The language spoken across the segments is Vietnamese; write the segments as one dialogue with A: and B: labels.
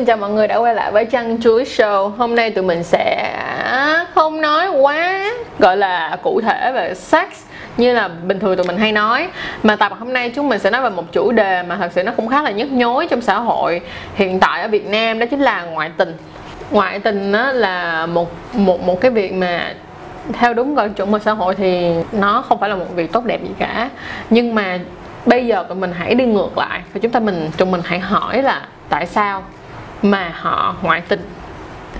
A: Xin chào mọi người đã quay lại với Trăng Chuối Show. Hôm nay tụi mình sẽ không nói quá, gọi là cụ thể về sex, như là bình thường tụi mình hay nói. Mà tập hôm nay chúng mình sẽ nói về một chủ đề mà thật sự nó cũng khá là nhức nhối trong xã hội hiện tại ở Việt Nam, đó chính là ngoại tình. Ngoại tình đó là một một một cái việc mà theo đúng gọi chuẩn mực xã hội thì nó không phải là một việc tốt đẹp gì cả. Nhưng mà bây giờ tụi mình hãy đi ngược lại và chúng ta mình, tụi mình hãy hỏi là tại sao? Mà họ ngoại tình.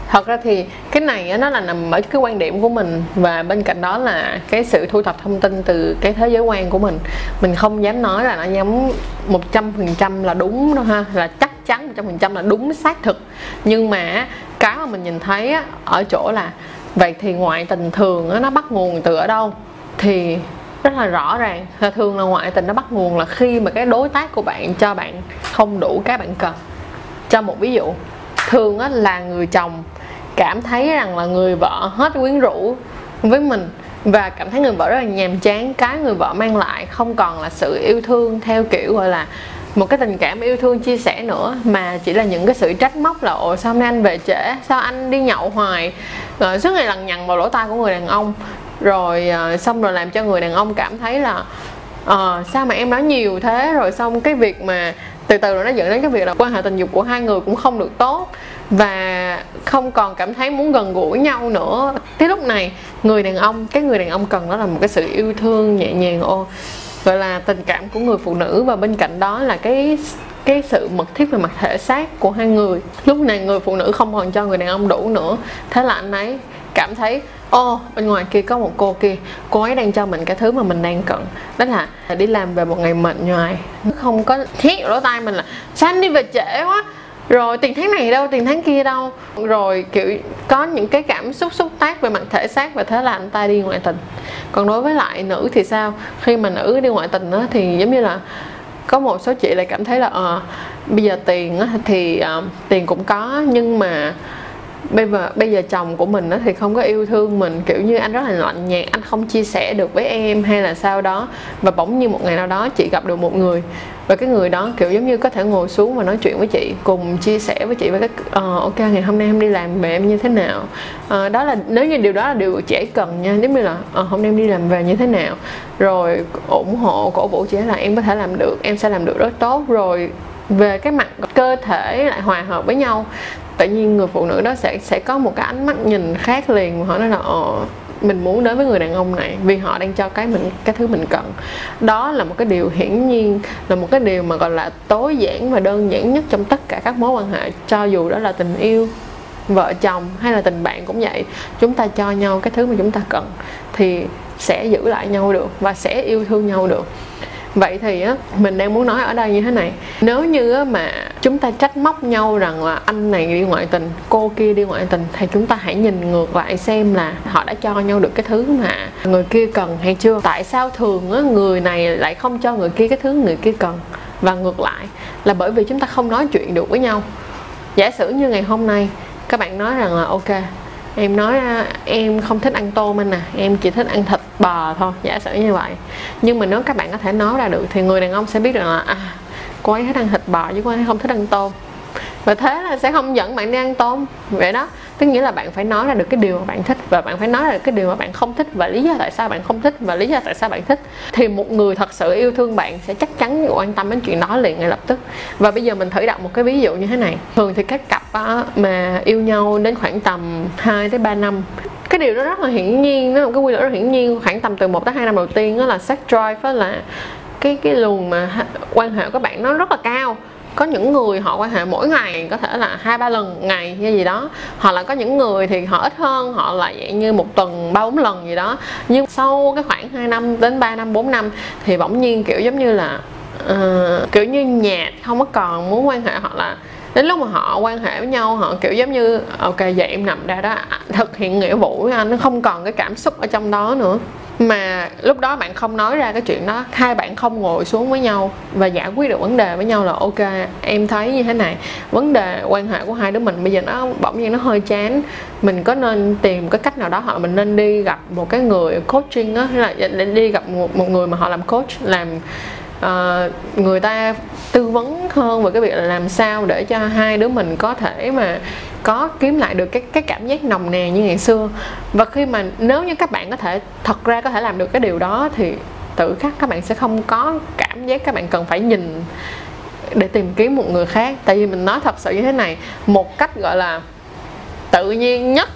A: Thật ra thì cái này nó là nằm ở cái quan điểm của mình và bên cạnh đó là cái sự thu thập thông tin từ cái thế giới quan của mình. Mình không dám nói là nó giống một trăm phần trăm là đúng đâu ha, là chắc chắn một trăm phần trăm là đúng xác thực. Nhưng mà cái mà mình nhìn thấy ở chỗ là vậy thì ngoại tình thường nó bắt nguồn từ ở đâu? Thì rất là rõ ràng là thường là ngoại tình nó bắt nguồn là khi mà cái đối tác của bạn cho bạn không đủ cái bạn cần cho một ví dụ thường á, là người chồng cảm thấy rằng là người vợ hết quyến rũ với mình và cảm thấy người vợ rất là nhàm chán cái người vợ mang lại không còn là sự yêu thương theo kiểu gọi là một cái tình cảm yêu thương chia sẻ nữa mà chỉ là những cái sự trách móc là ồ sao hôm nay anh về trễ? Sao anh đi nhậu hoài? Rồi suốt ngày lằng nhằng vào lỗ tai của người đàn ông. Rồi ờ, xong rồi làm cho người đàn ông cảm thấy là uh, sao mà em nói nhiều thế? Rồi xong cái việc mà từ từ rồi nó dẫn đến cái việc là quan hệ tình dục của hai người cũng không được tốt và không còn cảm thấy muốn gần gũi nhau nữa. Thế lúc này, người đàn ông, cái người đàn ông cần đó là một cái sự yêu thương nhẹ nhàng, ô, gọi là tình cảm của người phụ nữ và bên cạnh đó là cái cái sự mật thiết về mặt thể xác của hai người. Lúc này người phụ nữ không còn cho người đàn ông đủ nữa. Thế là anh ấy cảm thấy ô oh, bên ngoài kia có một cô kia cô ấy đang cho mình cái thứ mà mình đang cần. Đó là đi làm về một ngày mệt nhoài không có thiết lỗ tai mình là xanh đi về trễ quá. Rồi tiền tháng này đâu tiền tháng kia đâu? Rồi kiểu có những cái cảm xúc xúc tác về mặt thể xác và thế là anh ta đi ngoại tình. Còn đối với lại nữ thì sao? Khi mà nữ đi ngoại tình đó, thì giống như là có một số chị lại cảm thấy là à, bây giờ tiền á, thì uh, tiền cũng có nhưng mà bây giờ bây giờ chồng của mình thì không có yêu thương mình kiểu như anh rất là lạnh nhạt anh không chia sẻ được với em hay là sao đó. Và bỗng như một ngày nào đó chị gặp được một người và cái người đó kiểu giống như có thể ngồi xuống và nói chuyện với chị cùng chia sẻ với chị về cái uh, ok ngày hôm nay em đi làm về em như thế nào? Uh, đó là nếu như điều đó là điều trẻ cần nha giống như là uh, hôm nay em đi làm về như thế nào? Rồi ủng hộ cổ vũ chị là em có thể làm được em sẽ làm được rất tốt. Rồi về cái mặt cơ thể lại hòa hợp với nhau. Tự nhiên người phụ nữ đó sẽ sẽ có một cái ánh mắt nhìn khác liền họ nói là ờ mình muốn đến với người đàn ông này vì họ đang cho cái mình, cái thứ mình cần. Đó là một cái điều hiển nhiên, là một cái điều mà, gọi là, tối giản và đơn giản nhất trong tất cả các mối quan hệ, cho dù đó là tình yêu, vợ chồng hay là tình bạn cũng vậy. Chúng ta cho nhau cái thứ mà chúng ta cần thì sẽ giữ lại nhau được và sẽ yêu thương nhau được vậy thì á mình đang muốn nói ở đây như thế này. Nếu như á, mà chúng ta trách móc nhau rằng là anh này đi ngoại tình cô kia đi ngoại tình thì chúng ta hãy nhìn ngược lại xem là họ đã cho nhau được cái thứ mà người kia cần hay chưa. Tại sao thường á, người này lại không cho người kia cái thứ người kia cần? Và ngược lại là bởi vì chúng ta không nói chuyện được với nhau. Giả sử như ngày hôm nay các bạn nói rằng là ok em nói à, em không thích ăn tôm anh à em chỉ thích ăn thịt bò thôi, giả sử như vậy. Nhưng mà nếu các bạn có thể nói ra được thì người đàn ông sẽ biết rằng là à cô ấy thích ăn thịt bò chứ cô ấy không thích ăn tôm và thế là sẽ không dẫn bạn đi ăn tôm. Vậy đó. Tức nghĩa là bạn phải nói ra được cái điều mà bạn thích và bạn phải nói ra được cái điều mà bạn không thích và lý do tại sao bạn không thích và lý do tại sao bạn thích. Thì một người thật sự yêu thương bạn sẽ chắc chắn quan tâm đến chuyện đó liền ngay lập tức. Và bây giờ mình thử đặt một cái ví dụ như thế này. Thường thì các cặp mà yêu nhau đến khoảng tầm 2 tới 3 năm, cái điều đó rất là hiển nhiên, nó một cái quy luật rất hiển nhiên. Khoảng tầm từ 1 tới 2 năm đầu tiên đó là sex drive đó là cái cái luồng mà quan hệ của bạn nó rất là cao có những người họ quan hệ mỗi ngày có thể là hai ba lần ngày như gì đó hoặc là có những người thì họ ít hơn họ là dạng như một tuần ba bốn lần gì đó. Nhưng sau cái khoảng 2 năm đến 3 năm 4 năm thì bỗng nhiên kiểu giống như là uh, kiểu như nhạt không có còn muốn quan hệ hoặc là đến lúc mà họ quan hệ với nhau họ kiểu giống như ok vậy em nằm ra đó à, thực hiện nghĩa vụ với anh nó không còn cái cảm xúc ở trong đó nữa mà lúc đó bạn không nói ra cái chuyện đó hai bạn không ngồi xuống với nhau và giải quyết được vấn đề với nhau là ok em thấy như thế này. Vấn đề quan hệ của hai đứa mình bây giờ nó bỗng nhiên nó hơi chán. Mình có nên tìm cái cách nào đó hoặc mình nên đi gặp một cái người coaching á hay là đi gặp một, một người mà họ làm coach làm uh, người ta tư vấn hơn về cái việc là làm sao để cho hai đứa mình có thể mà có kiếm lại được cái cái cảm giác nồng nàn như ngày xưa. Và khi mà nếu như các bạn có thể thật ra có thể làm được cái điều đó thì tự khắc các bạn sẽ không có cảm giác các bạn cần phải nhìn để tìm kiếm một người khác. Tại vì mình nói thật sự như thế này một cách gọi là tự nhiên nhất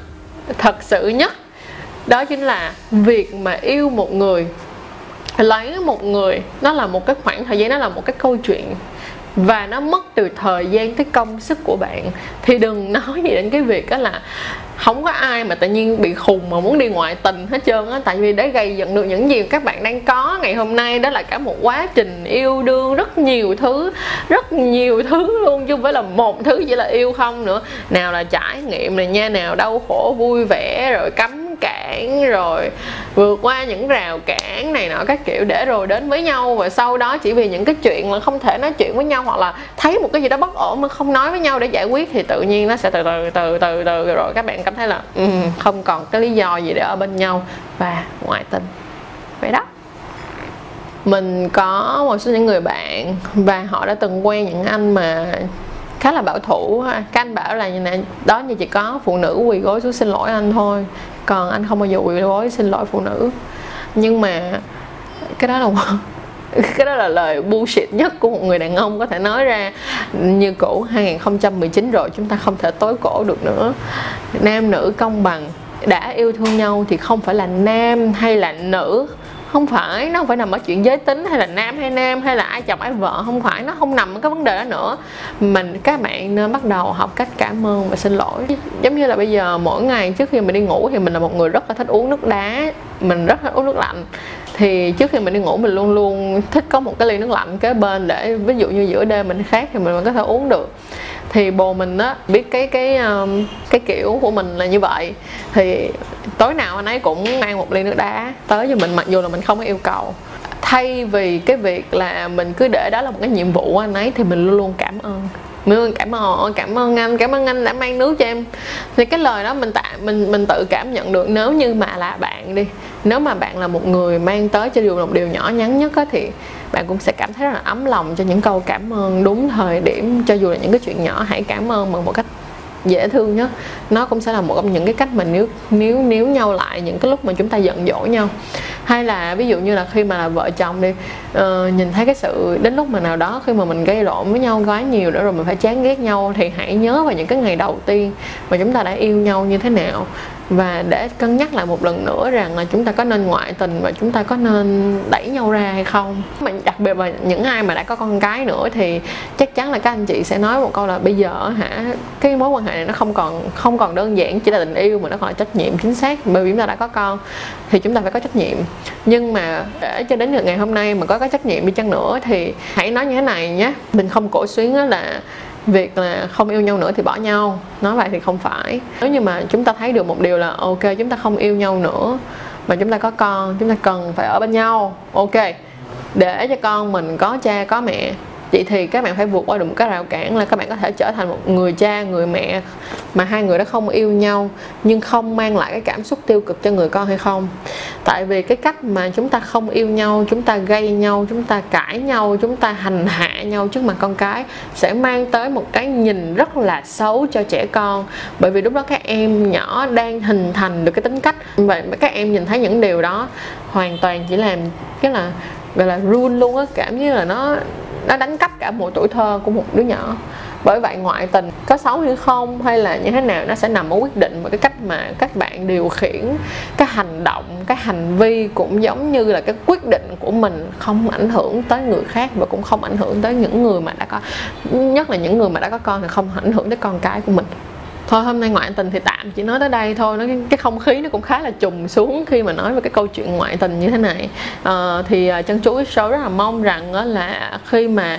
A: thật sự nhất đó chính là việc mà yêu một người lấy một người, nó là một cái khoảng thời gian, nó là một cái câu chuyện. Và nó mất từ thời gian tới công sức của bạn. Thì đừng nói gì đến cái việc đó là không có ai mà tự nhiên bị khùng mà muốn đi ngoại tình hết trơn á. Tại vì để gây dựng được những gì các bạn đang có ngày hôm nay, đó là cả một quá trình yêu đương, rất nhiều thứ, rất nhiều thứ luôn, chứ không phải là một thứ chỉ là yêu không nữa. Nào là trải nghiệm này nha, nào đau khổ, vui vẻ, rồi cấm cản rồi vượt qua những rào cản này nọ các kiểu để rồi đến với nhau. Và sau đó chỉ vì những cái chuyện mà không thể nói chuyện với nhau hoặc là thấy một cái gì đó bất ổn mà không nói với nhau để giải quyết thì tự nhiên nó sẽ từ từ từ từ từ rồi các bạn cảm thấy là um, không còn cái lý do gì để ở bên nhau và ngoại tình. Vậy đó. Mình có một số những người bạn và họ đã từng quen những anh mà khá là bảo thủ các anh bảo là như này đó như chỉ có phụ nữ quỳ gối xuống xin lỗi anh thôi, còn anh không bao giờ quỳ gối xin lỗi phụ nữ. Nhưng mà cái đó là cái đó là lời bullshit nhất của một người đàn ông có thể nói ra. Như cũ 2019 rồi, chúng ta không thể tối cổ được nữa. Nam nữ công bằng, đã yêu thương nhau thì không phải là nam hay là nữ không phải, nó không phải nằm ở chuyện giới tính hay là nam hay nam hay là ai chồng ai vợ, không phải, nó không nằm ở cái vấn đề đó nữa. Mình, các bạn nên bắt đầu học cách cảm ơn và xin lỗi. Giống như là bây giờ mỗi ngày trước khi mình đi ngủ thì mình là một người rất là thích uống nước đá, mình rất thích uống nước lạnh. Thì trước khi mình đi ngủ mình luôn luôn thích có một cái ly nước lạnh kế bên để ví dụ như giữa đêm mình khát thì mình có thể uống được thì bồ mình á, biết cái cái um, cái kiểu của mình là như vậy. Thì tối nào anh ấy cũng mang một ly nước đá tới cho mình, mặc dù là mình không có yêu cầu. Thay vì cái việc là mình cứ để đó là một cái nhiệm vụ của anh ấy, thì mình luôn luôn cảm ơn. Mình luôn cảm ơn cảm ơn anh, cảm ơn anh đã mang nước cho em. Thì cái lời đó mình tạ, mình mình tự cảm nhận được. Nếu như mà là bạn đi, nếu mà bạn là một người mang tới cho dù một điều nhỏ nhắn nhất á, thì bạn cũng sẽ cảm thấy rất là ấm lòng cho những câu cảm ơn đúng thời điểm cho dù là những cái chuyện nhỏ hãy cảm ơn bằng một cách dễ thương nhất nó cũng sẽ là một trong những cái cách mà níu níu níu nhau lại những cái lúc mà chúng ta giận dỗi nhau. Hay là ví dụ như là khi mà là vợ chồng đi uh, nhìn thấy cái sự đến lúc mà nào đó khi mà mình gây lộn với nhau quá nhiều nữa rồi mình phải chán ghét nhau thì hãy nhớ vào những cái ngày đầu tiên mà chúng ta đã yêu nhau như thế nào và để cân nhắc lại một lần nữa rằng là chúng ta có nên ngoại tình và chúng ta có nên đẩy nhau ra hay không. Mà đặc biệt là những ai mà đã có con cái nữa thì chắc chắn là các anh chị sẽ nói một câu là bây giờ hả, cái mối quan hệ này nó không còn không còn đơn giản, chỉ là tình yêu mà nó còn là trách nhiệm chính xác. Bởi vì chúng ta đã có con thì chúng ta phải có trách nhiệm. Nhưng mà để cho đến được ngày hôm nay mà có cái trách nhiệm đi chăng nữa thì hãy nói như thế này nhé. Mình không cổ xuyến là việc là không yêu nhau nữa thì bỏ nhau. Nói vậy thì không phải. Nếu như mà chúng ta thấy được một điều là, ok, chúng ta không yêu nhau nữa, mà chúng ta có con, chúng ta cần phải ở bên nhau. Ok, để cho con mình có cha, có mẹ vậy thì các bạn phải vượt qua được một cái rào cản là các bạn có thể trở thành một người cha, người mẹ mà hai người đó không yêu nhau, nhưng không mang lại cái cảm xúc tiêu cực cho người con hay không. Tại vì cái cách mà chúng ta không yêu nhau, chúng ta gây nhau, chúng ta cãi nhau, chúng ta hành hạ nhau trước mặt con cái sẽ mang tới một cái nhìn rất là xấu cho trẻ con. Bởi vì lúc đó các em nhỏ đang hình thành được cái tính cách. Vậy các em nhìn thấy những điều đó hoàn toàn chỉ làm cái là, gọi là run luôn á, cảm như là nó nó đánh cắp cả một tuổi thơ của một đứa nhỏ. Bởi vậy ngoại tình có xấu hay không hay là như thế nào nó sẽ nằm ở quyết định và cái cách mà các bạn điều khiển, cái hành động, cái hành vi cũng giống như là cái quyết định của mình không ảnh hưởng tới người khác và cũng không ảnh hưởng tới những người mà đã có, nhất là những người mà đã có con thì không ảnh hưởng tới con cái của mình thôi hôm nay ngoại tình thì tạm chỉ nói tới đây thôi. Nó cái không khí nó cũng khá là trùng xuống khi mà nói về cái câu chuyện ngoại tình như thế này. Ờ, à, thì chân chú show rất là mong rằng đó là khi mà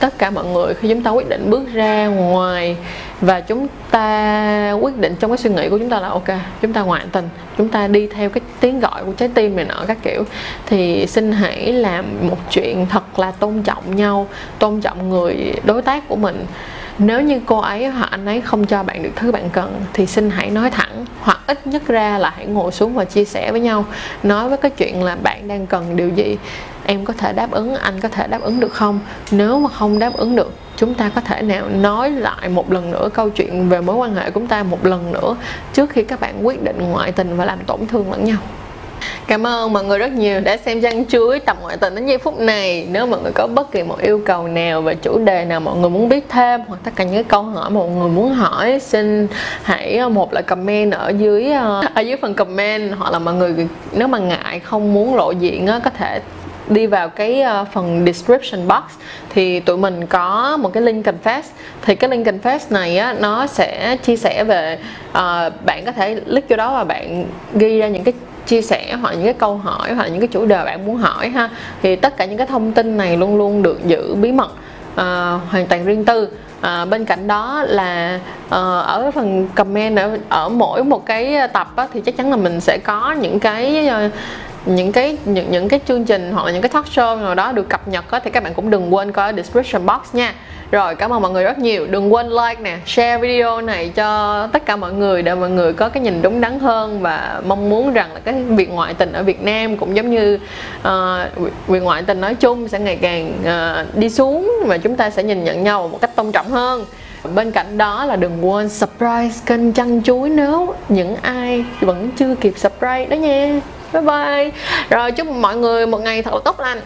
A: tất cả mọi người khi chúng ta quyết định bước ra ngoài và chúng ta quyết định trong cái suy nghĩ của chúng ta là ok chúng ta ngoại tình chúng ta đi theo cái tiếng gọi của trái tim này nọ các kiểu thì xin hãy làm một chuyện thật là tôn trọng nhau tôn trọng người đối tác của mình nếu như cô ấy hoặc anh ấy không cho bạn được thứ bạn cần, thì xin hãy nói thẳng, hoặc ít nhất ra là hãy ngồi xuống và chia sẻ với nhau, nói với cái chuyện là bạn đang cần điều gì, em có thể đáp ứng, anh có thể đáp ứng được không? Nếu mà không đáp ứng được, chúng ta có thể nào nói lại một lần nữa câu chuyện về mối quan hệ của chúng ta một lần nữa trước khi các bạn quyết định ngoại tình và làm tổn thương lẫn nhau? Cảm ơn mọi người rất nhiều đã xem răng chuối tập ngoại tình đến giây phút này. Nếu mọi người có bất kỳ một yêu cầu nào về chủ đề nào mọi người muốn biết thêm Hoặc tất cả những câu hỏi mà mọi người muốn hỏi Xin hãy ờ, một là comment ở dưới ờ, ở dưới phần comment Hoặc là mọi người nếu mà ngại không muốn lộ diện có thể đi vào cái ờ, phần description box. Thì tụi mình có một cái link confess. Thì cái link confess này á nó sẽ chia sẻ về uh, bạn có thể click vô đó và bạn ghi ra những cái chia sẻ hoặc những cái câu hỏi hoặc những cái chủ đề bạn muốn hỏi ha thì tất cả những cái thông tin này luôn luôn được giữ bí mật uh, hoàn toàn riêng tư. À, bên cạnh đó là uh, ở phần comment ở, ở mỗi một cái tập á, thì chắc chắn là mình sẽ có những cái uh, những cái những những cái chương trình hoặc là những cái talk show nào đó được cập nhật đó, thì các bạn cũng đừng quên coi description box nha. Rồi cảm ơn mọi người rất nhiều. Đừng quên like nè share video này cho tất cả mọi người để mọi người có cái nhìn đúng đắn hơn và mong muốn rằng là cái việc ngoại tình ở Việt Nam cũng giống như uh, việc ngoại tình nói chung sẽ ngày càng uh, đi xuống và chúng ta sẽ nhìn nhận nhau một cách tôn trọng hơn. Bên cạnh đó là đừng quên surprise kênh chăn chuối nếu những ai vẫn chưa kịp surprise đó nha bye bye. Rồi chúc mọi người một ngày thật là tốt lành.